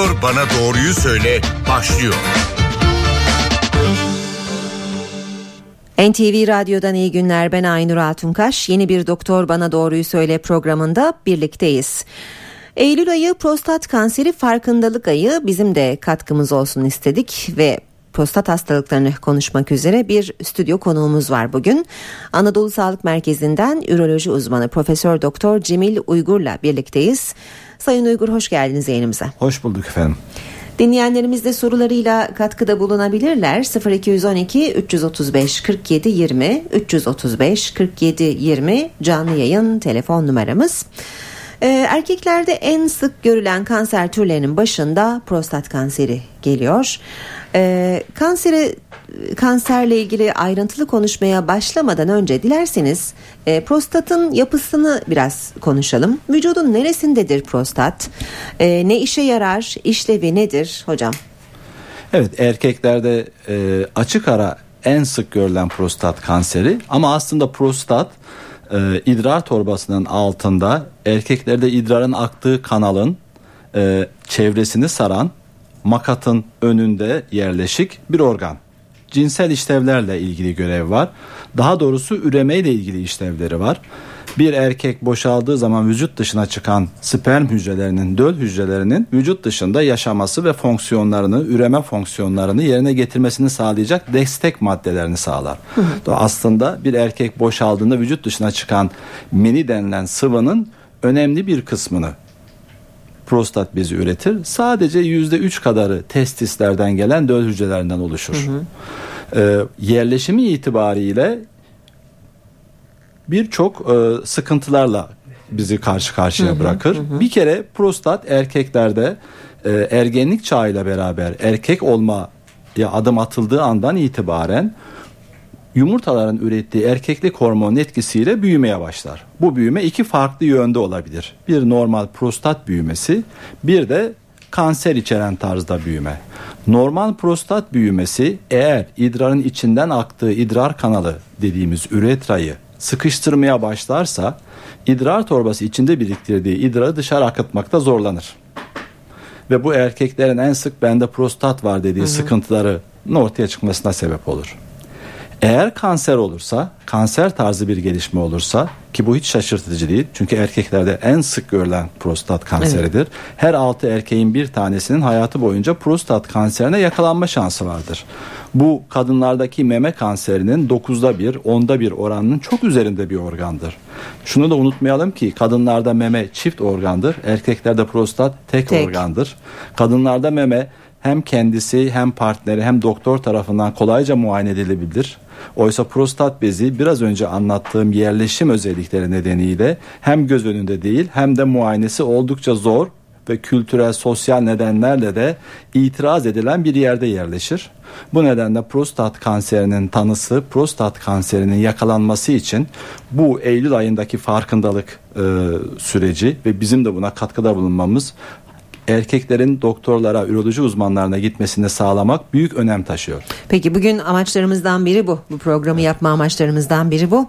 Doktor Bana Doğruyu Söyle başlıyor. NTV Radyo'dan iyi günler ben Aynur Altunkaş. Yeni bir Doktor Bana Doğruyu Söyle programında birlikteyiz. Eylül ayı prostat kanseri farkındalık ayı bizim de katkımız olsun istedik ve prostat hastalıklarını konuşmak üzere bir stüdyo konuğumuz var bugün. Anadolu Sağlık Merkezi'nden üroloji uzmanı Profesör Doktor Cemil Uygur'la birlikteyiz. Sayın Uygur hoş geldiniz yayınımıza. Hoş bulduk efendim. Dinleyenlerimiz de sorularıyla katkıda bulunabilirler. 0212 335 47 20 335 47 20 canlı yayın telefon numaramız. Ee, erkeklerde en sık görülen kanser türlerinin başında prostat kanseri geliyor. Ee, kanseri kanserle ilgili ayrıntılı konuşmaya başlamadan önce dilerseniz e, prostatın yapısını biraz konuşalım. Vücudun neresindedir prostat? E, ne işe yarar? İşlevi nedir hocam? Evet erkeklerde e, açık ara en sık görülen prostat kanseri ama aslında prostat e, idrar torbasının altında erkeklerde idrarın aktığı kanalın e, çevresini saran makatın önünde yerleşik bir organ. Cinsel işlevlerle ilgili görev var. Daha doğrusu üremeyle ilgili işlevleri var. Bir erkek boşaldığı zaman vücut dışına çıkan sperm hücrelerinin, döl hücrelerinin vücut dışında yaşaması ve fonksiyonlarını, üreme fonksiyonlarını yerine getirmesini sağlayacak destek maddelerini sağlar. Hı hı. Aslında bir erkek boşaldığında vücut dışına çıkan meni denilen sıvının önemli bir kısmını prostat bezi üretir. Sadece yüzde üç kadarı testislerden gelen döl hücrelerinden oluşur. Hı hı. Ee, yerleşimi itibariyle birçok e, sıkıntılarla bizi karşı karşıya hı hı, bırakır. Hı. Bir kere prostat erkeklerde e, ergenlik çağıyla beraber erkek olma ya adım atıldığı andan itibaren yumurtaların ürettiği erkeklik hormonun etkisiyle büyümeye başlar. Bu büyüme iki farklı yönde olabilir. Bir normal prostat büyümesi, bir de kanser içeren tarzda büyüme. Normal prostat büyümesi eğer idrarın içinden aktığı idrar kanalı dediğimiz üretrayı sıkıştırmaya başlarsa idrar torbası içinde biriktirdiği idrarı dışarı akıtmakta zorlanır. Ve bu erkeklerin en sık bende prostat var dediği hı hı. sıkıntıları ortaya çıkmasına sebep olur. Eğer kanser olursa, kanser tarzı bir gelişme olursa ki bu hiç şaşırtıcı değil. Çünkü erkeklerde en sık görülen prostat kanseridir. Evet. Her altı erkeğin bir tanesinin hayatı boyunca prostat kanserine yakalanma şansı vardır. Bu kadınlardaki meme kanserinin 9'da bir, 10'da bir oranının çok üzerinde bir organdır. Şunu da unutmayalım ki kadınlarda meme çift organdır. Erkeklerde prostat tek, tek. organdır. Kadınlarda meme hem kendisi hem partneri hem doktor tarafından kolayca muayene edilebilir. Oysa prostat bezi biraz önce anlattığım yerleşim özellikleri nedeniyle hem göz önünde değil hem de muayenesi oldukça zor ve kültürel sosyal nedenlerle de itiraz edilen bir yerde yerleşir. Bu nedenle prostat kanserinin tanısı, prostat kanserinin yakalanması için bu Eylül ayındaki farkındalık e, süreci ve bizim de buna katkıda bulunmamız erkeklerin doktorlara, üroloji uzmanlarına gitmesini sağlamak büyük önem taşıyor. Peki bugün amaçlarımızdan biri bu. Bu programı yapma amaçlarımızdan biri bu.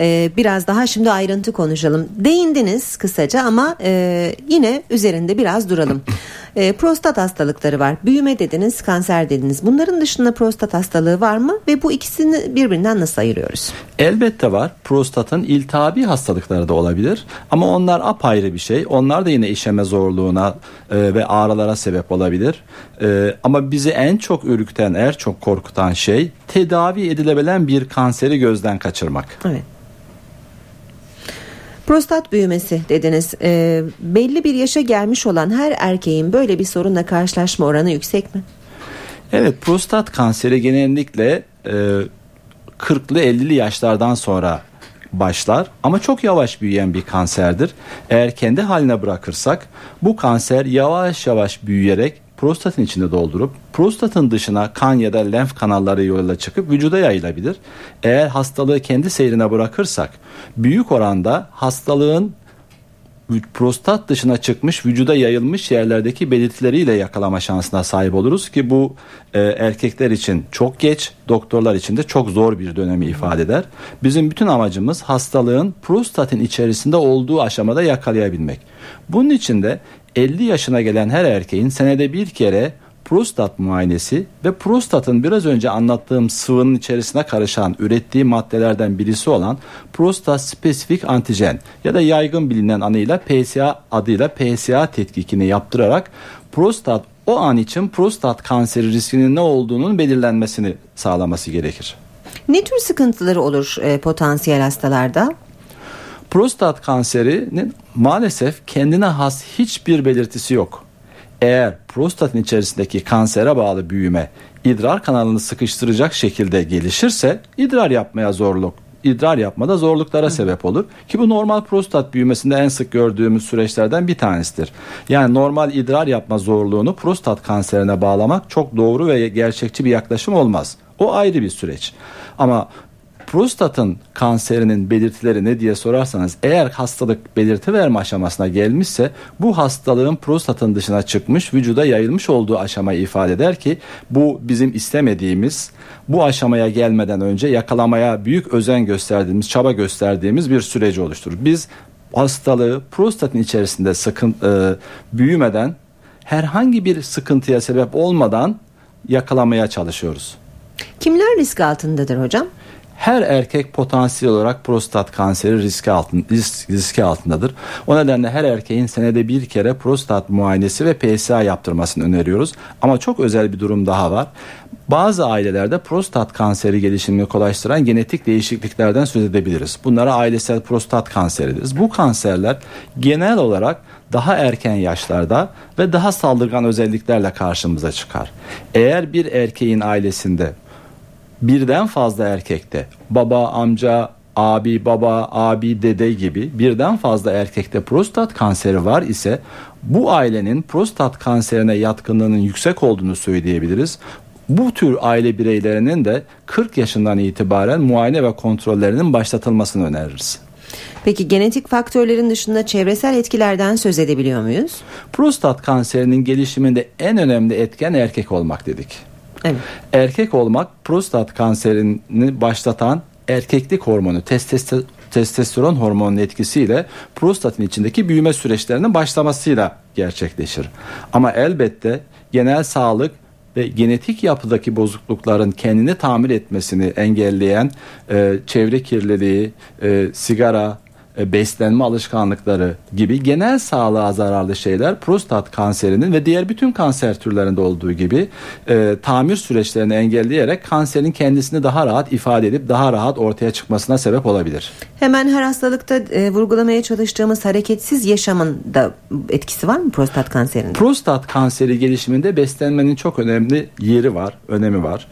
Ee, biraz daha şimdi ayrıntı konuşalım. Değindiniz kısaca ama e, yine üzerinde biraz duralım. E, prostat hastalıkları var. Büyüme dediniz, kanser dediniz. Bunların dışında prostat hastalığı var mı ve bu ikisini birbirinden nasıl ayırıyoruz? Elbette var. Prostatın iltihabi hastalıkları da olabilir ama onlar apayrı bir şey. Onlar da yine işeme zorluğuna e, ve ağrılara sebep olabilir. E, ama bizi en çok ürküten, en çok korkutan şey tedavi edilebilen bir kanseri gözden kaçırmak. Evet. Prostat büyümesi dediniz. E, belli bir yaşa gelmiş olan her erkeğin böyle bir sorunla karşılaşma oranı yüksek mi? Evet prostat kanseri genellikle e, 40'lı 50'li yaşlardan sonra başlar ama çok yavaş büyüyen bir kanserdir. Eğer kendi haline bırakırsak bu kanser yavaş yavaş büyüyerek prostatın içinde doldurup prostatın dışına kan ya da lenf kanalları yoluyla çıkıp vücuda yayılabilir. Eğer hastalığı kendi seyrine bırakırsak büyük oranda hastalığın prostat dışına çıkmış vücuda yayılmış yerlerdeki belirtileriyle yakalama şansına sahip oluruz ki bu e, erkekler için çok geç doktorlar için de çok zor bir dönemi ifade eder. Bizim bütün amacımız hastalığın prostatın içerisinde olduğu aşamada yakalayabilmek. Bunun için de 50 yaşına gelen her erkeğin senede bir kere prostat muayenesi ve prostatın biraz önce anlattığım sıvının içerisine karışan ürettiği maddelerden birisi olan prostat spesifik antijen ya da yaygın bilinen anıyla PSA adıyla PSA tetkikini yaptırarak prostat o an için prostat kanseri riskinin ne olduğunun belirlenmesini sağlaması gerekir. Ne tür sıkıntıları olur e, potansiyel hastalarda? Prostat kanserinin maalesef kendine has hiçbir belirtisi yok. Eğer prostatın içerisindeki kansere bağlı büyüme idrar kanalını sıkıştıracak şekilde gelişirse idrar yapmaya zorluk idrar yapmada zorluklara sebep olur ki bu normal prostat büyümesinde en sık gördüğümüz süreçlerden bir tanesidir. Yani normal idrar yapma zorluğunu prostat kanserine bağlamak çok doğru ve gerçekçi bir yaklaşım olmaz. O ayrı bir süreç. Ama prostatın kanserinin belirtileri ne diye sorarsanız eğer hastalık belirti verme aşamasına gelmişse bu hastalığın prostatın dışına çıkmış vücuda yayılmış olduğu aşamayı ifade eder ki bu bizim istemediğimiz bu aşamaya gelmeden önce yakalamaya büyük özen gösterdiğimiz çaba gösterdiğimiz bir süreci oluşturur. Biz hastalığı prostatın içerisinde sıkın, e, büyümeden herhangi bir sıkıntıya sebep olmadan yakalamaya çalışıyoruz. Kimler risk altındadır hocam? Her erkek potansiyel olarak prostat kanseri riski, altın, risk, riski altındadır. O nedenle her erkeğin senede bir kere prostat muayenesi ve PSA yaptırmasını öneriyoruz. Ama çok özel bir durum daha var. Bazı ailelerde prostat kanseri gelişimini kolaylaştıran genetik değişikliklerden söz edebiliriz. Bunlara ailesel prostat kanseri deriz. Bu kanserler genel olarak daha erken yaşlarda ve daha saldırgan özelliklerle karşımıza çıkar. Eğer bir erkeğin ailesinde birden fazla erkekte baba, amca, abi, baba, abi, dede gibi birden fazla erkekte prostat kanseri var ise bu ailenin prostat kanserine yatkınlığının yüksek olduğunu söyleyebiliriz. Bu tür aile bireylerinin de 40 yaşından itibaren muayene ve kontrollerinin başlatılmasını öneririz. Peki genetik faktörlerin dışında çevresel etkilerden söz edebiliyor muyuz? Prostat kanserinin gelişiminde en önemli etken erkek olmak dedik. Evet. Erkek olmak prostat kanserini başlatan erkeklik hormonu testosteron hormonunun etkisiyle prostatın içindeki büyüme süreçlerinin başlamasıyla gerçekleşir. Ama elbette genel sağlık ve genetik yapıdaki bozuklukların kendini tamir etmesini engelleyen e, çevre kirliliği, e, sigara, beslenme alışkanlıkları gibi genel sağlığa zararlı şeyler prostat kanserinin ve diğer bütün kanser türlerinde olduğu gibi e, tamir süreçlerini engelleyerek kanserin kendisini daha rahat ifade edip daha rahat ortaya çıkmasına sebep olabilir. Hemen her hastalıkta e, vurgulamaya çalıştığımız hareketsiz yaşamın da etkisi var mı prostat kanserinde? Prostat kanseri gelişiminde beslenmenin çok önemli yeri var, önemi var.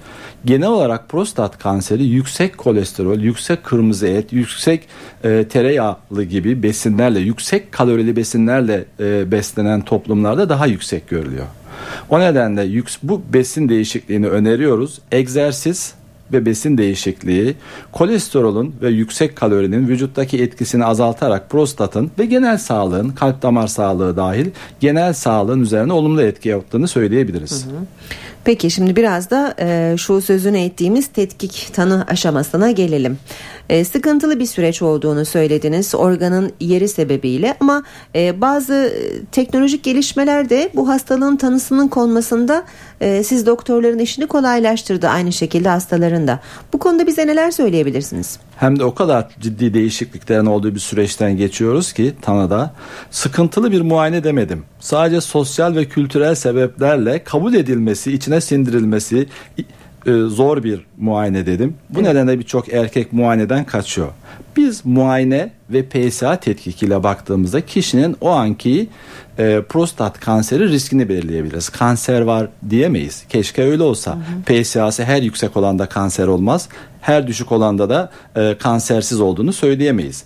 Genel olarak prostat kanseri yüksek kolesterol, yüksek kırmızı et, yüksek e, tereyağlı gibi besinlerle, yüksek kalorili besinlerle e, beslenen toplumlarda daha yüksek görülüyor. O nedenle yüks, bu besin değişikliğini öneriyoruz. Egzersiz, ve besin değişikliği kolesterolün ve yüksek kalorinin vücuttaki etkisini azaltarak prostatın ve genel sağlığın kalp damar sağlığı dahil genel sağlığın üzerine olumlu etki yaptığını söyleyebiliriz. Hı hı. Peki şimdi biraz da e, şu sözünü ettiğimiz tetkik tanı aşamasına gelelim. E, sıkıntılı bir süreç olduğunu söylediniz organın yeri sebebiyle ama e, bazı teknolojik gelişmeler de bu hastalığın tanısının konmasında e, siz doktorların işini kolaylaştırdı aynı şekilde hastaların da. Bu konuda bize neler söyleyebilirsiniz? Hem de o kadar ciddi değişikliklerin olduğu bir süreçten geçiyoruz ki tanıda sıkıntılı bir muayene demedim. Sadece sosyal ve kültürel sebeplerle kabul edilmesi, içine sindirilmesi e, zor bir muayene dedim. Bu evet. nedenle birçok erkek muayeneden kaçıyor. Biz muayene ve PSA tetkikiyle baktığımızda kişinin o anki e, prostat kanseri riskini belirleyebiliriz. Kanser var diyemeyiz. Keşke öyle olsa. PSA'sı her yüksek olanda kanser olmaz. Her düşük olanda da e, kansersiz olduğunu söyleyemeyiz.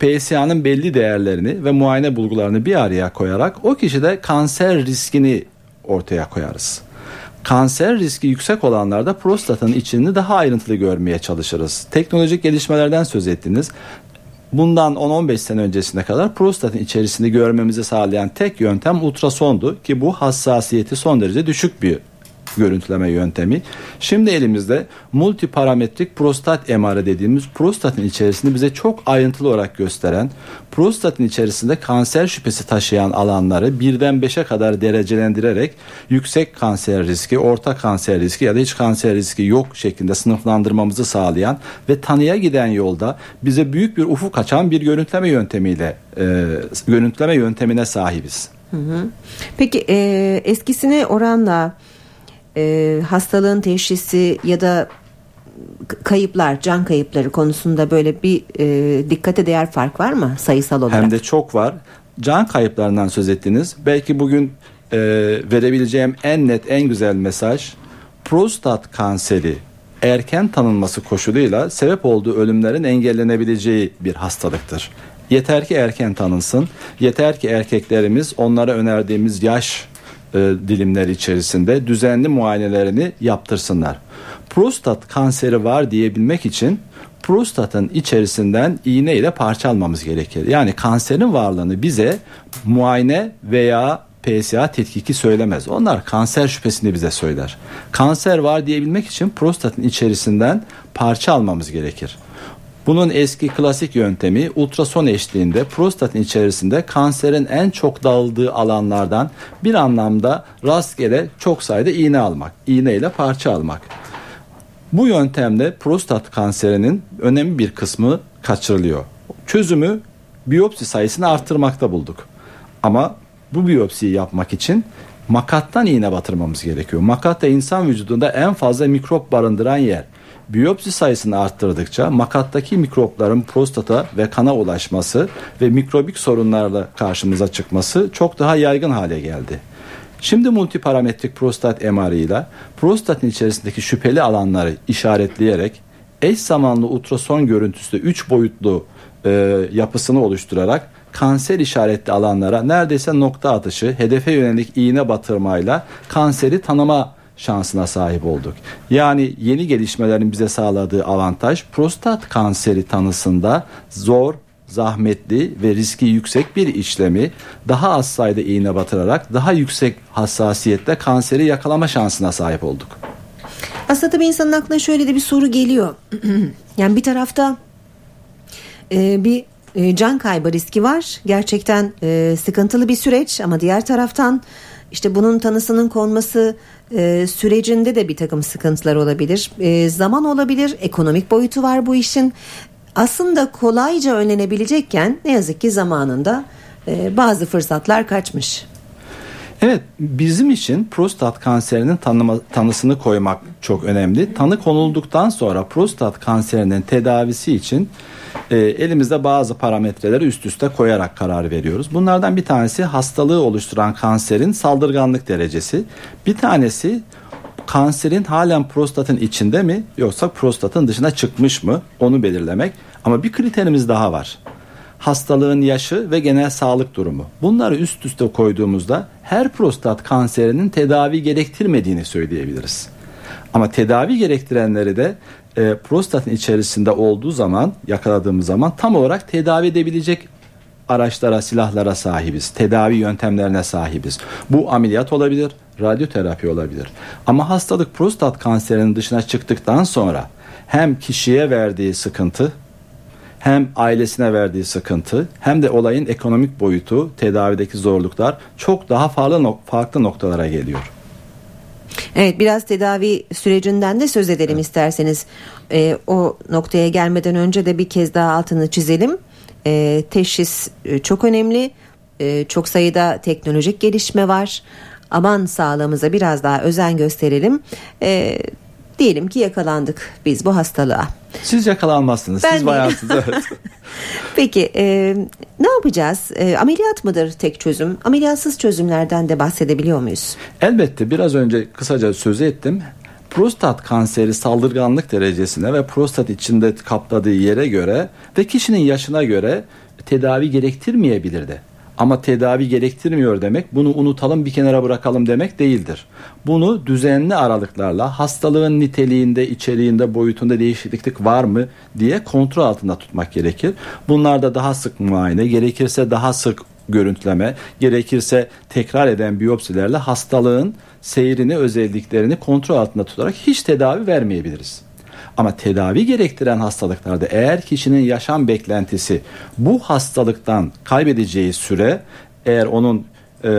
PSA'nın belli değerlerini ve muayene bulgularını bir araya koyarak o kişide kanser riskini ortaya koyarız. Kanser riski yüksek olanlarda prostatın içini daha ayrıntılı görmeye çalışırız. Teknolojik gelişmelerden söz ettiniz. Bundan 10-15 sene öncesine kadar prostatın içerisini görmemizi sağlayan tek yöntem ultrasondu ki bu hassasiyeti son derece düşük bir görüntüleme yöntemi. Şimdi elimizde multiparametrik prostat MR dediğimiz prostatın içerisinde bize çok ayrıntılı olarak gösteren prostatın içerisinde kanser şüphesi taşıyan alanları birden beşe kadar derecelendirerek yüksek kanser riski, orta kanser riski ya da hiç kanser riski yok şeklinde sınıflandırmamızı sağlayan ve tanıya giden yolda bize büyük bir ufuk açan bir görüntüleme yöntemiyle e, görüntüleme yöntemine sahibiz. Peki e, eskisine oranla e, hastalığın teşhisi ya da kayıplar, can kayıpları konusunda böyle bir e, dikkate değer fark var mı sayısal olarak? Hem de çok var. Can kayıplarından söz ettiniz. Belki bugün e, verebileceğim en net, en güzel mesaj prostat kanseri erken tanınması koşuluyla sebep olduğu ölümlerin engellenebileceği bir hastalıktır. Yeter ki erken tanınsın. Yeter ki erkeklerimiz onlara önerdiğimiz yaş e, dilimleri içerisinde düzenli muayenelerini yaptırsınlar. Prostat kanseri var diyebilmek için prostatın içerisinden iğne ile parça almamız gerekir. Yani kanserin varlığını bize muayene veya PSA tetkiki söylemez. Onlar kanser şüphesini bize söyler. Kanser var diyebilmek için prostatın içerisinden parça almamız gerekir. Bunun eski klasik yöntemi ultrason eşliğinde prostatın içerisinde kanserin en çok dağıldığı alanlardan bir anlamda rastgele çok sayıda iğne almak, iğne ile parça almak. Bu yöntemde prostat kanserinin önemli bir kısmı kaçırılıyor. Çözümü biyopsi sayısını arttırmakta bulduk. Ama bu biyopsiyi yapmak için makattan iğne batırmamız gerekiyor. Makat da insan vücudunda en fazla mikrop barındıran yer. Biyopsi sayısını arttırdıkça makattaki mikropların prostata ve kana ulaşması ve mikrobik sorunlarla karşımıza çıkması çok daha yaygın hale geldi. Şimdi multiparametrik prostat MR ile prostatın içerisindeki şüpheli alanları işaretleyerek eş zamanlı ultrason görüntüsü 3 boyutlu e, yapısını oluşturarak kanser işaretli alanlara neredeyse nokta atışı, hedefe yönelik iğne batırmayla kanseri tanıma şansına sahip olduk. Yani yeni gelişmelerin bize sağladığı avantaj prostat kanseri tanısında zor, zahmetli ve riski yüksek bir işlemi daha az sayıda iğne batırarak daha yüksek hassasiyette kanseri yakalama şansına sahip olduk. Aslında tabii insanın aklına şöyle de bir soru geliyor. yani bir tarafta e, bir e, can kaybı riski var. Gerçekten e, sıkıntılı bir süreç ama diğer taraftan işte bunun tanısının konması e, sürecinde de bir takım sıkıntılar olabilir. E, zaman olabilir, ekonomik boyutu var bu işin. Aslında kolayca önlenebilecekken ne yazık ki zamanında e, bazı fırsatlar kaçmış. Evet bizim için prostat kanserinin tanıma, tanısını koymak çok önemli. Tanı konulduktan sonra prostat kanserinin tedavisi için e, elimizde bazı parametreleri üst üste koyarak karar veriyoruz. Bunlardan bir tanesi hastalığı oluşturan kanserin saldırganlık derecesi. Bir tanesi kanserin halen prostatın içinde mi yoksa prostatın dışına çıkmış mı onu belirlemek. Ama bir kriterimiz daha var. Hastalığın yaşı ve genel sağlık durumu. Bunları üst üste koyduğumuzda her prostat kanserinin tedavi gerektirmediğini söyleyebiliriz. Ama tedavi gerektirenleri de e, prostatın içerisinde olduğu zaman yakaladığımız zaman tam olarak tedavi edebilecek araçlara, silahlara sahibiz. Tedavi yöntemlerine sahibiz. Bu ameliyat olabilir, radyoterapi olabilir. Ama hastalık prostat kanserinin dışına çıktıktan sonra hem kişiye verdiği sıkıntı hem ailesine verdiği sıkıntı hem de olayın ekonomik boyutu, tedavideki zorluklar çok daha farklı, farklı noktalara geliyor. Evet biraz tedavi sürecinden de söz edelim evet. isterseniz. E, o noktaya gelmeden önce de bir kez daha altını çizelim. E, teşhis e, çok önemli. E, çok sayıda teknolojik gelişme var. Aman sağlığımıza biraz daha özen gösterelim. E, diyelim ki yakalandık biz bu hastalığa. Siz yakalanmazsınız. Ben Siz bayansınız. Evet. Peki e, ne yapacağız? E, ameliyat mıdır tek çözüm? Ameliyatsız çözümlerden de bahsedebiliyor muyuz? Elbette biraz önce kısaca söz ettim. Prostat kanseri saldırganlık derecesine ve prostat içinde kapladığı yere göre ve kişinin yaşına göre tedavi gerektirmeyebilir de. Ama tedavi gerektirmiyor demek bunu unutalım bir kenara bırakalım demek değildir. Bunu düzenli aralıklarla hastalığın niteliğinde, içeriğinde, boyutunda değişiklik var mı diye kontrol altında tutmak gerekir. Bunlarda daha sık muayene, gerekirse daha sık görüntüleme, gerekirse tekrar eden biyopsilerle hastalığın seyrini, özelliklerini kontrol altında tutarak hiç tedavi vermeyebiliriz. Ama tedavi gerektiren hastalıklarda eğer kişinin yaşam beklentisi bu hastalıktan kaybedeceği süre eğer onun e,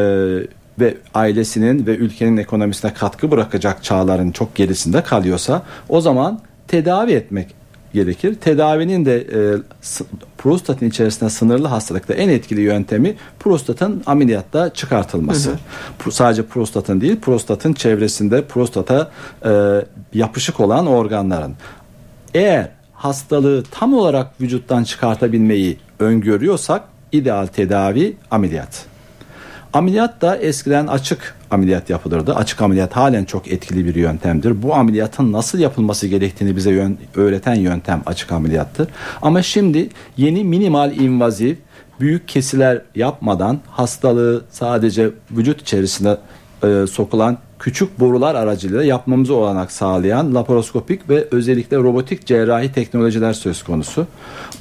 ve ailesinin ve ülkenin ekonomisine katkı bırakacak çağların çok gerisinde kalıyorsa o zaman tedavi etmek gerekir. Tedavinin de e, prostatın içerisinde sınırlı hastalıkta en etkili yöntemi prostatın ameliyatta çıkartılması. Hı hı. Sadece prostatın değil, prostatın çevresinde prostata e, yapışık olan organların. Eğer hastalığı tam olarak vücuttan çıkartabilmeyi öngörüyorsak ideal tedavi ameliyat. Ameliyat da eskiden açık ameliyat yapılırdı. Açık ameliyat halen çok etkili bir yöntemdir. Bu ameliyatın nasıl yapılması gerektiğini bize yön, öğreten yöntem açık ameliyattır. Ama şimdi yeni minimal invaziv büyük kesiler yapmadan hastalığı sadece vücut içerisine e, sokulan küçük borular aracılığıyla yapmamızı olanak sağlayan laparoskopik ve özellikle robotik cerrahi teknolojiler söz konusu.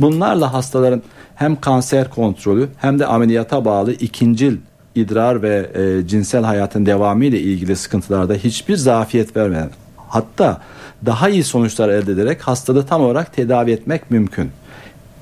Bunlarla hastaların hem kanser kontrolü hem de ameliyata bağlı ikincil idrar ve e, cinsel hayatın devamı ile ilgili sıkıntılarda hiçbir zafiyet vermeden hatta daha iyi sonuçlar elde ederek hastalığı tam olarak tedavi etmek mümkün.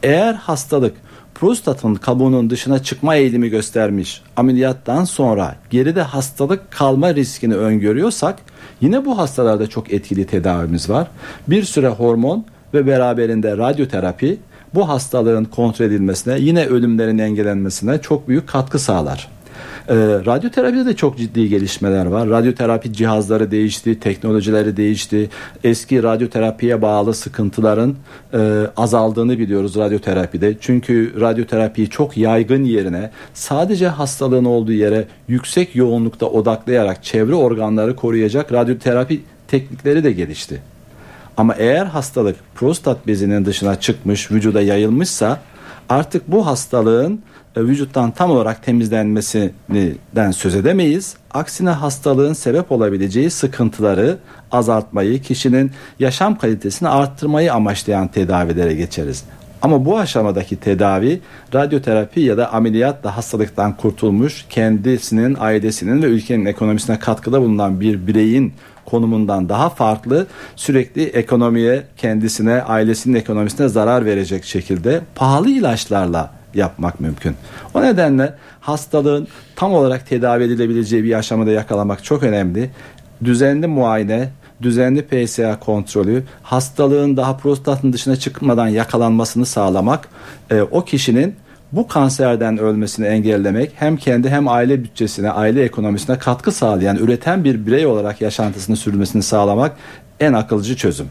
Eğer hastalık prostatın kabuğunun dışına çıkma eğilimi göstermiş ameliyattan sonra geride hastalık kalma riskini öngörüyorsak yine bu hastalarda çok etkili tedavimiz var. Bir süre hormon ve beraberinde radyoterapi bu hastalığın kontrol edilmesine yine ölümlerin engellenmesine çok büyük katkı sağlar. E, radyoterapide de çok ciddi gelişmeler var. Radyoterapi cihazları değişti, teknolojileri değişti. Eski radyoterapiye bağlı sıkıntıların e, azaldığını biliyoruz radyoterapide. Çünkü radyoterapiyi çok yaygın yerine sadece hastalığın olduğu yere yüksek yoğunlukta odaklayarak çevre organları koruyacak radyoterapi teknikleri de gelişti. Ama eğer hastalık prostat bezinin dışına çıkmış, vücuda yayılmışsa artık bu hastalığın vücuttan tam olarak temizlenmesinden söz edemeyiz. Aksine hastalığın sebep olabileceği sıkıntıları azaltmayı, kişinin yaşam kalitesini arttırmayı amaçlayan tedavilere geçeriz. Ama bu aşamadaki tedavi radyoterapi ya da ameliyatla hastalıktan kurtulmuş, kendisinin, ailesinin ve ülkenin ekonomisine katkıda bulunan bir bireyin konumundan daha farklı sürekli ekonomiye, kendisine, ailesinin ekonomisine zarar verecek şekilde pahalı ilaçlarla yapmak mümkün. O nedenle hastalığın tam olarak tedavi edilebileceği bir aşamada yakalamak çok önemli. Düzenli muayene, düzenli PSA kontrolü, hastalığın daha prostatın dışına çıkmadan yakalanmasını sağlamak, e, o kişinin bu kanserden ölmesini engellemek hem kendi hem aile bütçesine, aile ekonomisine katkı sağlayan, üreten bir birey olarak yaşantısını sürmesini sağlamak en akılcı çözüm.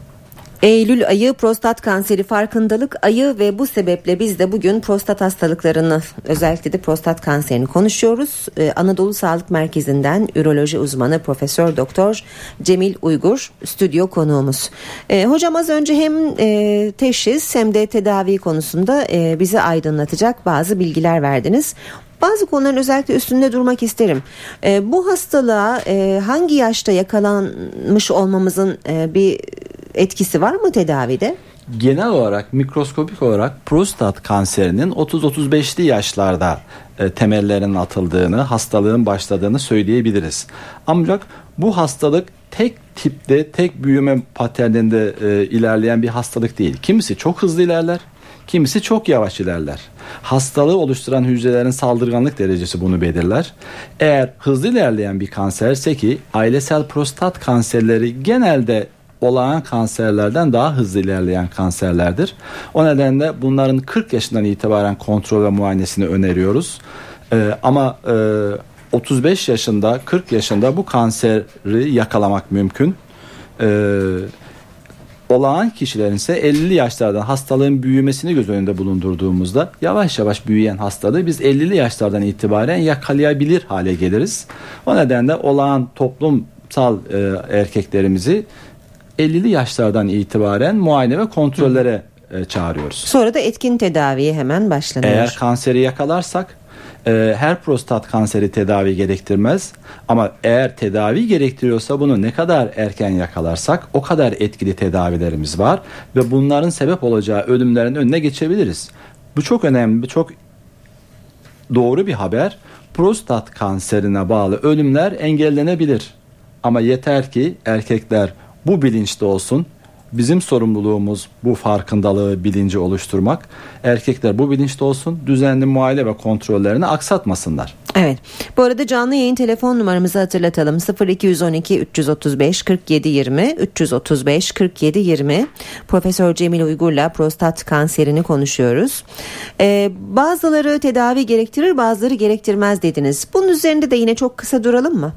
Eylül ayı prostat kanseri farkındalık ayı ve bu sebeple biz de bugün prostat hastalıklarını özellikle de prostat kanserini konuşuyoruz. Ee, Anadolu Sağlık Merkezi'nden üroloji uzmanı Profesör Doktor Cemil Uygur stüdyo konuğumuz. Ee, hocam az önce hem e, teşhis hem de tedavi konusunda e, bizi aydınlatacak bazı bilgiler verdiniz. Bazı konuların özellikle üstünde durmak isterim. E, bu hastalığa e, hangi yaşta yakalanmış olmamızın e, bir etkisi var mı tedavide? Genel olarak mikroskopik olarak prostat kanserinin 30-35'li yaşlarda e, temellerin atıldığını, hastalığın başladığını söyleyebiliriz. Ancak bu hastalık tek tipte, tek büyüme paterninde e, ilerleyen bir hastalık değil. Kimisi çok hızlı ilerler, kimisi çok yavaş ilerler. Hastalığı oluşturan hücrelerin saldırganlık derecesi bunu belirler. Eğer hızlı ilerleyen bir kanserse ki ailesel prostat kanserleri genelde olağan kanserlerden daha hızlı ilerleyen kanserlerdir. O nedenle bunların 40 yaşından itibaren kontrol ve muayenesini öneriyoruz. Ee, ama e, 35 yaşında 40 yaşında bu kanseri yakalamak mümkün. Ee, olağan kişilerin ise 50'li yaşlardan hastalığın büyümesini göz önünde bulundurduğumuzda yavaş yavaş büyüyen hastalığı biz 50'li yaşlardan itibaren yakalayabilir hale geliriz. O nedenle olağan toplumsal e, erkeklerimizi 50'li yaşlardan itibaren muayene ve kontrollere e, çağırıyoruz. Sonra da etkin tedaviye hemen başlanıyor. Eğer kanseri yakalarsak e, her prostat kanseri tedavi gerektirmez ama eğer tedavi gerektiriyorsa bunu ne kadar erken yakalarsak o kadar etkili tedavilerimiz var ve bunların sebep olacağı ölümlerin önüne geçebiliriz. Bu çok önemli, çok doğru bir haber. Prostat kanserine bağlı ölümler engellenebilir. Ama yeter ki erkekler bu bilinçte olsun. Bizim sorumluluğumuz bu farkındalığı, bilinci oluşturmak. Erkekler bu bilinçte olsun. Düzenli muayene ve kontrollerini aksatmasınlar. Evet. Bu arada canlı yayın telefon numaramızı hatırlatalım. 0212 335 47 20 335 47 20. Profesör Cemil Uygur'la prostat kanserini konuşuyoruz. Ee, bazıları tedavi gerektirir, bazıları gerektirmez dediniz. Bunun üzerinde de yine çok kısa duralım mı?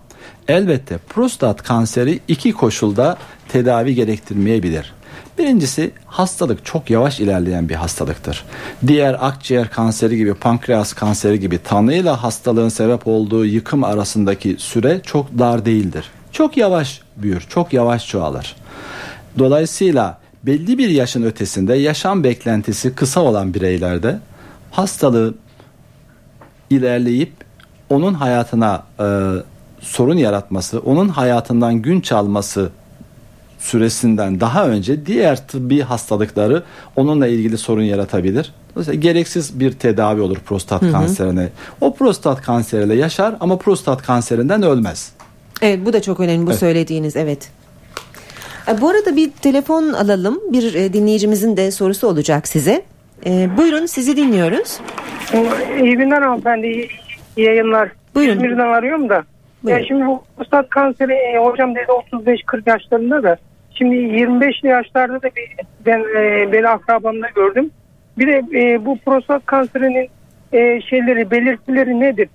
Elbette prostat kanseri iki koşulda tedavi gerektirmeyebilir. Birincisi hastalık çok yavaş ilerleyen bir hastalıktır. Diğer akciğer kanseri gibi pankreas kanseri gibi tanıyla hastalığın sebep olduğu yıkım arasındaki süre çok dar değildir. Çok yavaş büyür, çok yavaş çoğalır. Dolayısıyla belli bir yaşın ötesinde yaşam beklentisi kısa olan bireylerde hastalığı ilerleyip onun hayatına e, sorun yaratması, onun hayatından gün çalması süresinden daha önce diğer tıbbi hastalıkları onunla ilgili sorun yaratabilir. Dolayısıyla gereksiz bir tedavi olur prostat hı hı. kanserine. O prostat kanseriyle yaşar ama prostat kanserinden ölmez. Evet bu da çok önemli bu evet. söylediğiniz evet. E, bu arada bir telefon alalım. Bir e, dinleyicimizin de sorusu olacak size. E, buyurun sizi dinliyoruz. İyi günler hanımefendi. İyi yayınlar. Buyurun. İzmir'den arıyorum da. Buyurun. Ya şimdi prostat kanseri e, hocam dedi 35-40 yaşlarında da şimdi 25'li yaşlarda da bir, ben e, beni akrabamda gördüm. Bir de e, bu prostat kanserinin e, şeyleri belirtileri nedir?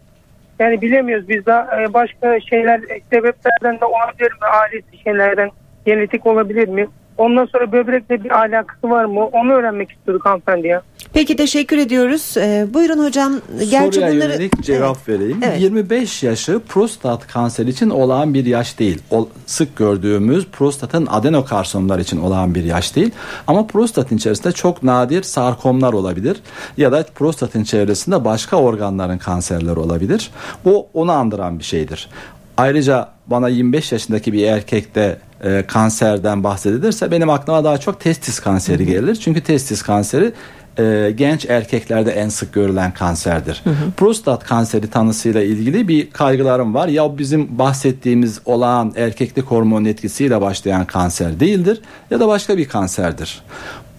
Yani bilemiyoruz biz daha e, başka şeyler sebeplerden de olabilir mi? Ailesi şeylerden genetik olabilir mi? Ondan sonra böbrekle bir alakası var mı? Onu öğrenmek istiyorduk hanımefendi ya. Peki teşekkür ediyoruz. Ee, buyurun hocam. Gerçi Soruya bunları... yönelik cevap evet. vereyim. Evet. 25 yaşı prostat kanseri için olağan bir yaş değil. O, sık gördüğümüz prostatın adenokarsomlar için olağan bir yaş değil. Ama prostatın içerisinde çok nadir sarkomlar olabilir. Ya da prostatın çevresinde başka organların kanserleri olabilir. O onu andıran bir şeydir. Ayrıca bana 25 yaşındaki bir erkekte e, kanserden bahsedilirse benim aklıma daha çok testis kanseri gelir. Çünkü testis kanseri e, genç erkeklerde en sık görülen kanserdir. Hı hı. Prostat kanseri tanısıyla ilgili bir kaygılarım var. Ya bizim bahsettiğimiz olağan erkeklik hormonu etkisiyle başlayan kanser değildir ya da başka bir kanserdir.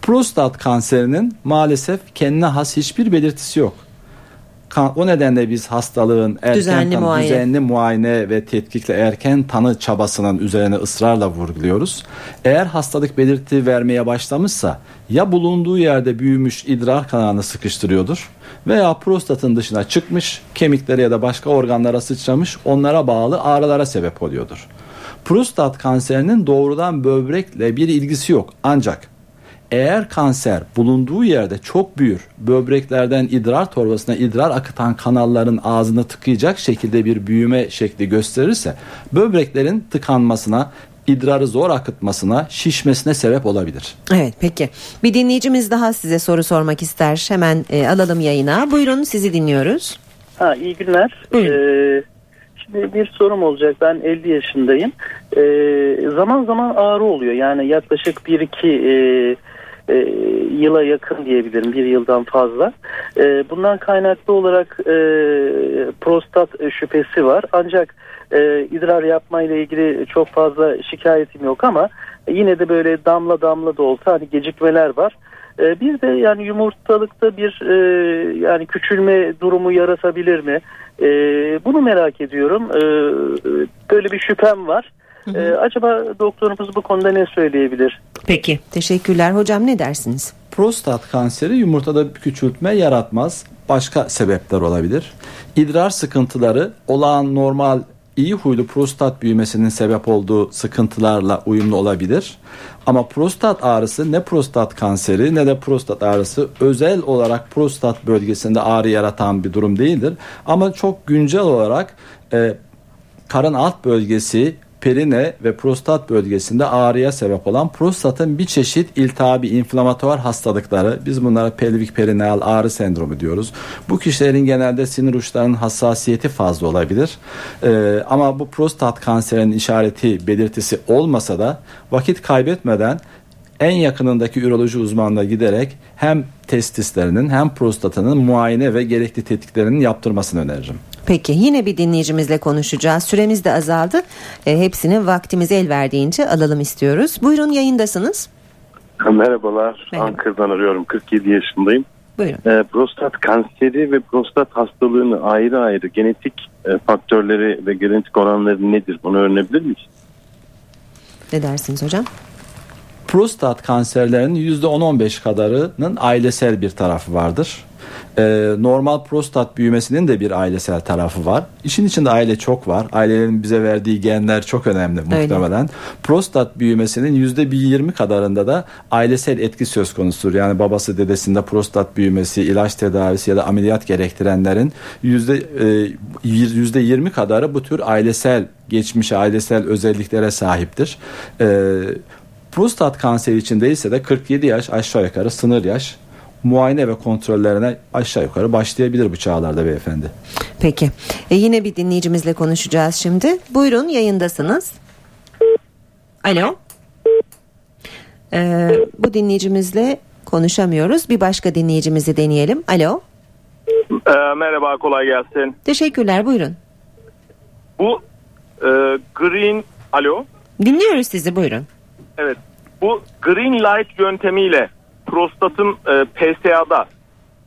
Prostat kanserinin maalesef kendine has hiçbir belirtisi yok. O nedenle biz hastalığın erken düzenli, tanı, muayene. düzenli muayene ve tetkikle erken tanı çabasının üzerine ısrarla vurguluyoruz. Eğer hastalık belirti vermeye başlamışsa ya bulunduğu yerde büyümüş idrar kanalını sıkıştırıyordur veya prostatın dışına çıkmış kemiklere ya da başka organlara sıçramış onlara bağlı ağrılara sebep oluyordur. Prostat kanserinin doğrudan böbrekle bir ilgisi yok ancak eğer kanser bulunduğu yerde çok büyür, böbreklerden idrar torbasına idrar akıtan kanalların ağzını tıkayacak şekilde bir büyüme şekli gösterirse böbreklerin tıkanmasına, idrarı zor akıtmasına, şişmesine sebep olabilir. Evet peki. Bir dinleyicimiz daha size soru sormak ister. Hemen e, alalım yayına. Buyurun sizi dinliyoruz. Ha iyi günler. Ee, şimdi bir sorum olacak. Ben 50 yaşındayım. Ee, zaman zaman ağrı oluyor. Yani yaklaşık 1-2 e, e, yıla yakın diyebilirim bir yıldan fazla. E, bundan kaynaklı olarak e, prostat şüphesi var ancak e, idrar yapma ile ilgili çok fazla şikayetim yok ama yine de böyle damla damla da olsa hani gecikmeler var. E, bir de yani yumurtalıkta bir e, yani küçülme durumu yaratabilir mi? E, bunu merak ediyorum. E, böyle bir şüphem var. Ee, acaba doktorumuz bu konuda ne söyleyebilir? Peki teşekkürler hocam ne dersiniz? Prostat kanseri yumurtada küçültme yaratmaz. Başka sebepler olabilir. İdrar sıkıntıları olağan normal iyi huylu prostat büyümesinin sebep olduğu sıkıntılarla uyumlu olabilir. Ama prostat ağrısı ne prostat kanseri ne de prostat ağrısı özel olarak prostat bölgesinde ağrı yaratan bir durum değildir. Ama çok güncel olarak e, karın alt bölgesi perine ve prostat bölgesinde ağrıya sebep olan prostatın bir çeşit iltihabi inflamatuar hastalıkları biz bunlara pelvik perineal ağrı sendromu diyoruz. Bu kişilerin genelde sinir uçlarının hassasiyeti fazla olabilir. Ee, ama bu prostat kanserinin işareti belirtisi olmasa da vakit kaybetmeden en yakınındaki üroloji uzmanına giderek hem testislerinin hem prostatının muayene ve gerekli tetkiklerinin yaptırmasını öneririm. Peki yine bir dinleyicimizle konuşacağız. Süremiz de azaldı. E, hepsini vaktimiz el verdiğince alalım istiyoruz. Buyurun yayındasınız. Merhabalar. Merhaba. Ankara'dan arıyorum. 47 yaşındayım. Buyurun. E, prostat kanseri ve prostat hastalığını ayrı ayrı genetik e, faktörleri ve genetik oranları nedir? Bunu öğrenebilir miyiz? Ne dersiniz hocam? Prostat kanserlerinin %10-15 kadarının ailesel bir tarafı vardır. Ee, normal prostat büyümesinin de bir ailesel tarafı var. İşin içinde aile çok var. Ailelerin bize verdiği genler çok önemli muhtemelen. Öyle. Prostat büyümesinin yüzde bir yirmi kadarında da ailesel etki söz konusudur. Yani babası dedesinde prostat büyümesi, ilaç tedavisi ya da ameliyat gerektirenlerin yüzde e, yüzde yirmi kadarı bu tür ailesel geçmiş ailesel özelliklere sahiptir. Ee, prostat kanseri için değilse de 47 yaş aşağı yukarı sınır yaş muayene ve kontrollerine aşağı yukarı başlayabilir bu çağlarda beyefendi. Peki. E yine bir dinleyicimizle konuşacağız şimdi. Buyurun yayındasınız. Alo. Ee, bu dinleyicimizle konuşamıyoruz. Bir başka dinleyicimizi deneyelim. Alo. Ee, merhaba kolay gelsin. Teşekkürler buyurun. Bu e, green alo. Dinliyoruz sizi buyurun. Evet. Bu green light yöntemiyle prostatın e, PSA'da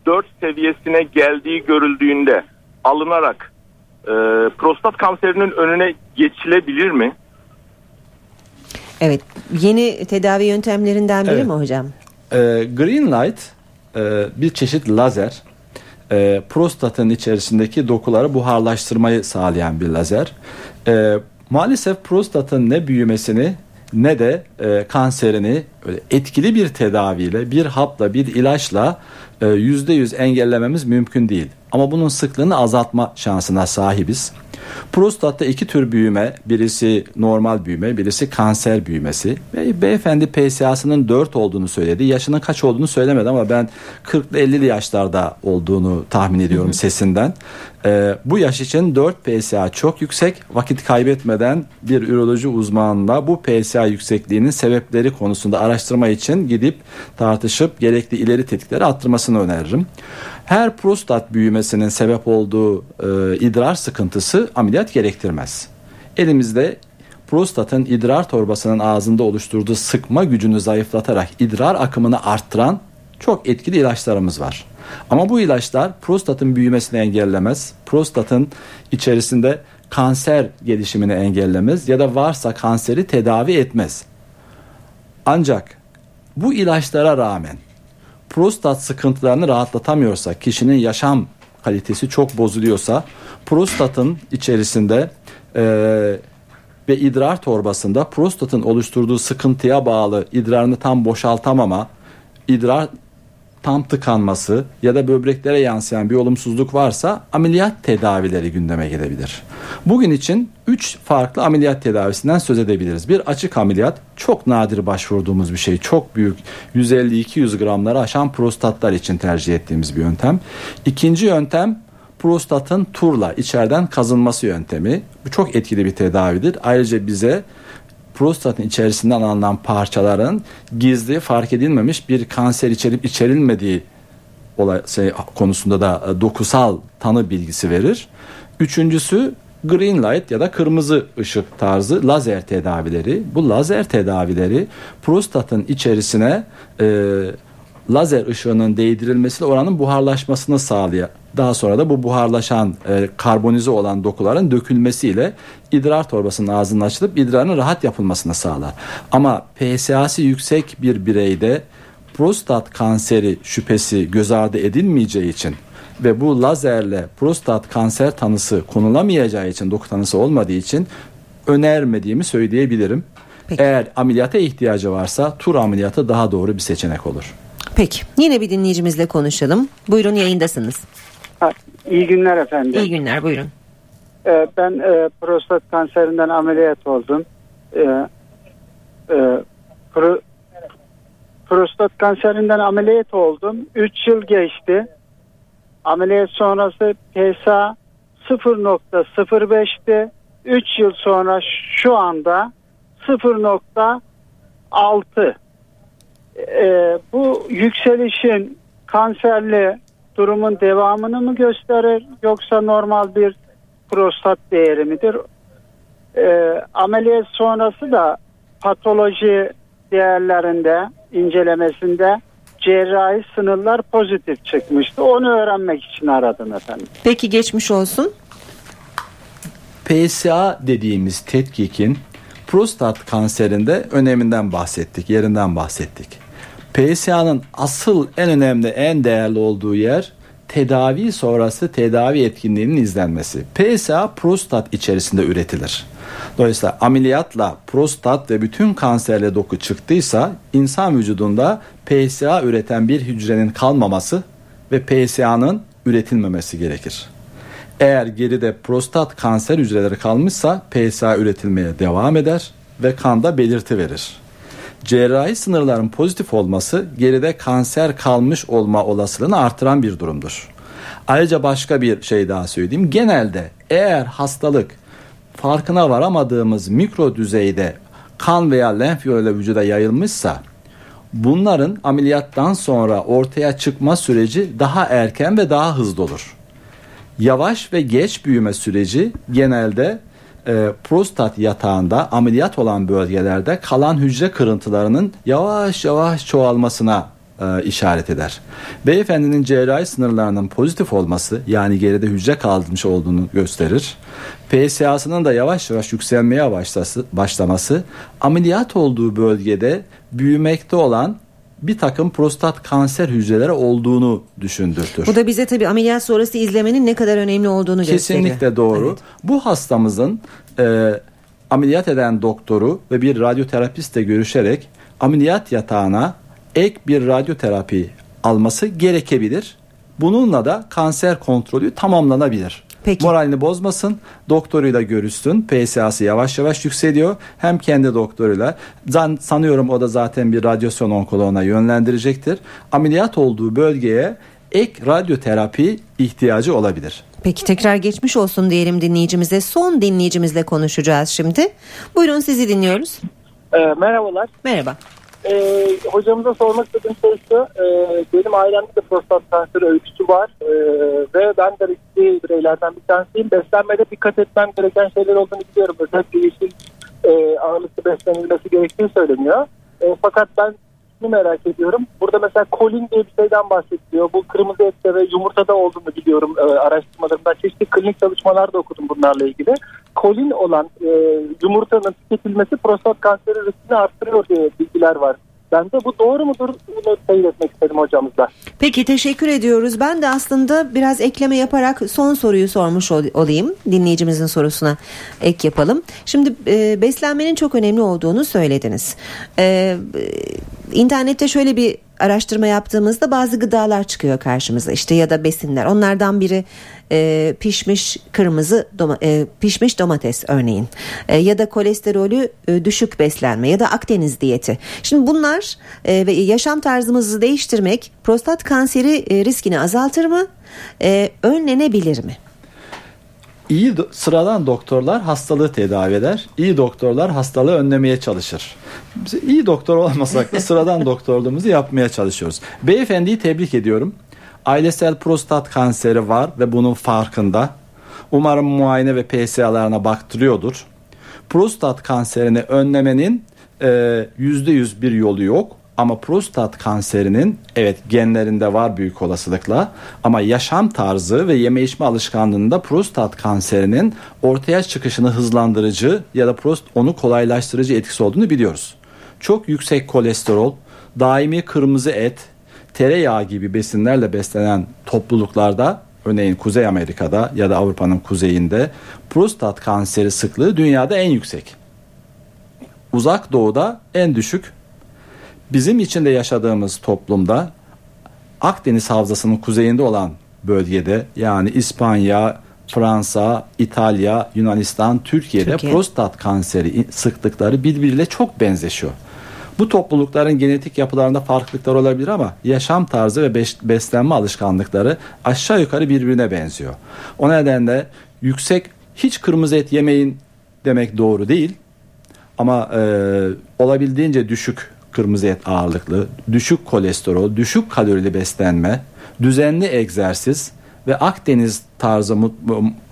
4 seviyesine geldiği görüldüğünde alınarak e, prostat kanserinin önüne geçilebilir mi? Evet. Yeni tedavi yöntemlerinden biri evet. mi hocam? E, green light e, bir çeşit lazer. E, prostatın içerisindeki dokuları buharlaştırmayı sağlayan bir lazer. E, maalesef prostatın ne büyümesini ne de e, kanserini etkili bir tedaviyle, bir hapla, bir ilaçla e, yüzde yüz engellememiz mümkün değil. Ama bunun sıklığını azaltma şansına sahibiz. Prostatta iki tür büyüme, birisi normal büyüme, birisi kanser büyümesi. Ve beyefendi PSA'sının 4 olduğunu söyledi. Yaşının kaç olduğunu söylemedi ama ben 40'lı 50'li yaşlarda olduğunu tahmin ediyorum sesinden. Ee, bu yaş için 4 PSA çok yüksek. Vakit kaybetmeden bir üroloji uzmanına bu PSA yüksekliğinin sebepleri konusunda araştırma için gidip tartışıp gerekli ileri tetkikleri attırmasını öneririm. Her prostat büyümesinin sebep olduğu e, idrar sıkıntısı ameliyat gerektirmez. Elimizde prostatın idrar torbasının ağzında oluşturduğu sıkma gücünü zayıflatarak idrar akımını arttıran çok etkili ilaçlarımız var. Ama bu ilaçlar prostatın büyümesini engellemez. Prostatın içerisinde kanser gelişimini engellemez ya da varsa kanseri tedavi etmez. Ancak bu ilaçlara rağmen prostat sıkıntılarını rahatlatamıyorsa, kişinin yaşam kalitesi çok bozuluyorsa, prostatın içerisinde e, ve idrar torbasında prostatın oluşturduğu sıkıntıya bağlı idrarını tam boşaltamama, idrar tam tıkanması ya da böbreklere yansıyan bir olumsuzluk varsa ameliyat tedavileri gündeme gelebilir. Bugün için 3 farklı ameliyat tedavisinden söz edebiliriz. Bir açık ameliyat çok nadir başvurduğumuz bir şey. Çok büyük 150-200 gramları aşan prostatlar için tercih ettiğimiz bir yöntem. İkinci yöntem prostatın turla içeriden kazınması yöntemi. Bu çok etkili bir tedavidir. Ayrıca bize prostatın içerisinden alınan parçaların gizli fark edilmemiş bir kanser içerip içerilmediği olay şey, konusunda da e, dokusal tanı bilgisi verir. Üçüncüsü green light ya da kırmızı ışık tarzı lazer tedavileri. Bu lazer tedavileri prostatın içerisine e, lazer ışığının değdirilmesiyle oranın buharlaşmasını sağlıyor. Daha sonra da bu buharlaşan e, karbonize olan dokuların dökülmesiyle idrar torbasının ağzının açılıp idrarın rahat yapılmasını sağlar. Ama PSA'sı yüksek bir bireyde prostat kanseri şüphesi göz ardı edilmeyeceği için ve bu lazerle prostat kanser tanısı konulamayacağı için doku tanısı olmadığı için önermediğimi söyleyebilirim. Peki. Eğer ameliyata ihtiyacı varsa tur ameliyatı daha doğru bir seçenek olur. Peki yine bir dinleyicimizle konuşalım. Buyurun yayındasınız. İyi günler efendim. İyi günler buyurun. Ee, ben e, prostat kanserinden ameliyat oldum. Ee, e, pro, prostat kanserinden ameliyat oldum. 3 yıl geçti. Ameliyat sonrası PSA 0.05'ti. 3 yıl sonra şu anda 0.6 e, bu yükselişin kanserli durumun devamını mı gösterir yoksa normal bir prostat değeri midir? E, ameliyat sonrası da patoloji değerlerinde incelemesinde cerrahi sınırlar pozitif çıkmıştı. Onu öğrenmek için aradım efendim. Peki geçmiş olsun. PSA dediğimiz tetkikin prostat kanserinde öneminden bahsettik, yerinden bahsettik. PSA'nın asıl en önemli, en değerli olduğu yer tedavi sonrası tedavi etkinliğinin izlenmesi. PSA prostat içerisinde üretilir. Dolayısıyla ameliyatla prostat ve bütün kanserle doku çıktıysa insan vücudunda PSA üreten bir hücrenin kalmaması ve PSA'nın üretilmemesi gerekir. Eğer geride prostat kanser hücreleri kalmışsa PSA üretilmeye devam eder ve kanda belirti verir. Cerrahi sınırların pozitif olması geride kanser kalmış olma olasılığını artıran bir durumdur. Ayrıca başka bir şey daha söyleyeyim. Genelde eğer hastalık farkına varamadığımız mikro düzeyde kan veya lenf yoluyla vücuda yayılmışsa bunların ameliyattan sonra ortaya çıkma süreci daha erken ve daha hızlı olur. Yavaş ve geç büyüme süreci genelde e, prostat yatağında ameliyat olan bölgelerde kalan hücre kırıntılarının yavaş yavaş çoğalmasına e, işaret eder. Beyefendinin cerrahi sınırlarının pozitif olması yani geride hücre kalmış olduğunu gösterir. PSA'sının da yavaş yavaş yükselmeye başlası, başlaması ameliyat olduğu bölgede büyümekte olan bir takım prostat kanser hücreleri olduğunu düşündürtür. Bu da bize tabii ameliyat sonrası izlemenin ne kadar önemli olduğunu Kesinlikle gösteriyor. Kesinlikle doğru. Evet. Bu hastamızın e, ameliyat eden doktoru ve bir radyoterapistle görüşerek ameliyat yatağına ek bir radyoterapi alması gerekebilir. Bununla da kanser kontrolü tamamlanabilir. Peki. Moralini bozmasın, doktoruyla görüşsün. PSA'sı yavaş yavaş yükseliyor. Hem kendi doktoruyla. Zan, sanıyorum o da zaten bir radyasyon onkoloğuna yönlendirecektir. Ameliyat olduğu bölgeye ek radyoterapi ihtiyacı olabilir. Peki tekrar geçmiş olsun diyelim dinleyicimize. Son dinleyicimizle konuşacağız şimdi. Buyurun sizi dinliyoruz. E, merhabalar. Merhaba. E, hocamıza sormak istediğim şey şu. E, benim ailemde de prostat kanseri öyküsü var. E, ve ben de riskli bireylerden bir tanesiyim. Beslenmede dikkat etmem gereken şeyler olduğunu biliyorum. Özellikle yeşil e, ağırlıklı beslenilmesi gerektiği söyleniyor. E, fakat ben şunu merak ediyorum. Burada mesela kolin diye bir şeyden bahsediliyor. Bu kırmızı ette ve yumurtada olduğunu biliyorum e, araştırmalarımda. Çeşitli klinik çalışmalar da okudum bunlarla ilgili. Kolin olan e, yumurtanın tüketilmesi prostat kanseri riskini arttırıyor diye bilgiler var. Ben de bu doğru mudur? Bunu teyit etmek istedim hocamızla. Peki teşekkür ediyoruz. Ben de aslında biraz ekleme yaparak son soruyu sormuş olayım. Dinleyicimizin sorusuna ek yapalım. Şimdi e, beslenmenin çok önemli olduğunu söylediniz. E, internette şöyle bir araştırma yaptığımızda bazı gıdalar çıkıyor karşımıza işte ya da besinler onlardan biri e, pişmiş kırmızı doma, e, pişmiş domates örneğin e, ya da kolesterolü e, düşük beslenme ya da Akdeniz diyeti. Şimdi bunlar e, ve yaşam tarzımızı değiştirmek prostat kanseri e, riskini azaltır mı? E, önlenebilir mi? İyi sıradan doktorlar hastalığı tedavi eder. İyi doktorlar hastalığı önlemeye çalışır. Biz iyi doktor olmasak da sıradan doktorluğumuzu yapmaya çalışıyoruz. Beyefendiyi tebrik ediyorum. Ailesel prostat kanseri var ve bunun farkında. Umarım muayene ve PSA'larına baktırıyordur. Prostat kanserini önlemenin yüzde yüz bir yolu yok. Ama prostat kanserinin evet genlerinde var büyük olasılıkla ama yaşam tarzı ve yeme içme alışkanlığında prostat kanserinin ortaya çıkışını hızlandırıcı ya da prost onu kolaylaştırıcı etkisi olduğunu biliyoruz. Çok yüksek kolesterol, daimi kırmızı et, tereyağı gibi besinlerle beslenen topluluklarda örneğin Kuzey Amerika'da ya da Avrupa'nın kuzeyinde prostat kanseri sıklığı dünyada en yüksek. Uzak doğuda en düşük Bizim içinde yaşadığımız toplumda Akdeniz Havzası'nın kuzeyinde olan bölgede yani İspanya, Fransa, İtalya, Yunanistan, Türkiye'de Türkiye. prostat kanseri sıklıkları birbiriyle çok benzeşiyor. Bu toplulukların genetik yapılarında farklılıklar olabilir ama yaşam tarzı ve beslenme alışkanlıkları aşağı yukarı birbirine benziyor. O nedenle yüksek hiç kırmızı et yemeyin demek doğru değil. Ama e, olabildiğince düşük kırmızı et ağırlıklı, düşük kolesterol, düşük kalorili beslenme, düzenli egzersiz ve Akdeniz tarzı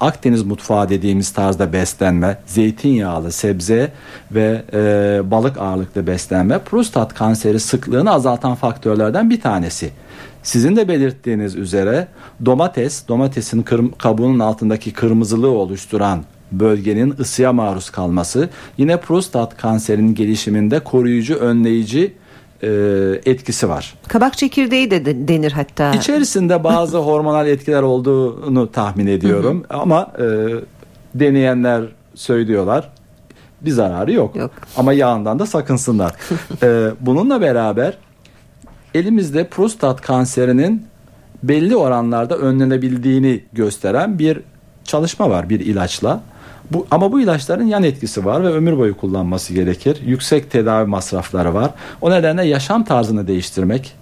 Akdeniz mutfağı dediğimiz tarzda beslenme, zeytinyağlı, sebze ve e, balık ağırlıklı beslenme prostat kanseri sıklığını azaltan faktörlerden bir tanesi. Sizin de belirttiğiniz üzere domates, domatesin kırm- kabuğunun altındaki kırmızılığı oluşturan bölgenin ısıya maruz kalması yine prostat kanserinin gelişiminde koruyucu, önleyici e, etkisi var. Kabak çekirdeği de denir hatta. İçerisinde bazı hormonal etkiler olduğunu tahmin ediyorum ama e, deneyenler söylüyorlar bir zararı yok. yok. Ama yağından da sakınsınlar. e, bununla beraber elimizde prostat kanserinin belli oranlarda önlenebildiğini gösteren bir çalışma var bir ilaçla. Bu, ama bu ilaçların yan etkisi var ve ömür boyu kullanması gerekir. Yüksek tedavi masrafları var. O nedenle yaşam tarzını değiştirmek,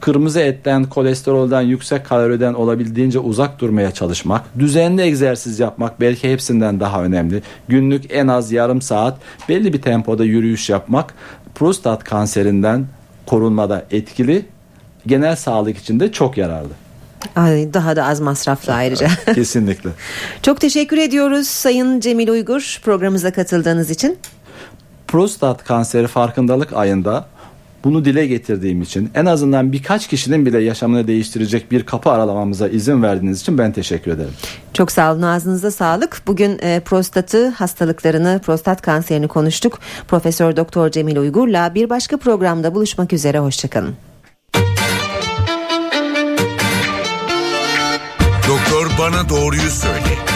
kırmızı etten, kolesterolden, yüksek kaloriden olabildiğince uzak durmaya çalışmak, düzenli egzersiz yapmak belki hepsinden daha önemli. Günlük en az yarım saat belli bir tempoda yürüyüş yapmak prostat kanserinden korunmada etkili, genel sağlık için de çok yararlı. Ay, daha da az masraflı ayrıca. Kesinlikle. Çok teşekkür ediyoruz Sayın Cemil Uygur programımıza katıldığınız için. Prostat kanseri farkındalık ayında bunu dile getirdiğim için en azından birkaç kişinin bile yaşamını değiştirecek bir kapı aralamamıza izin verdiğiniz için ben teşekkür ederim. Çok sağ olun ağzınıza sağlık. Bugün e, prostatı hastalıklarını prostat kanserini konuştuk. Profesör Doktor Cemil Uygur'la bir başka programda buluşmak üzere hoşçakalın. Bana doğruyu söyle.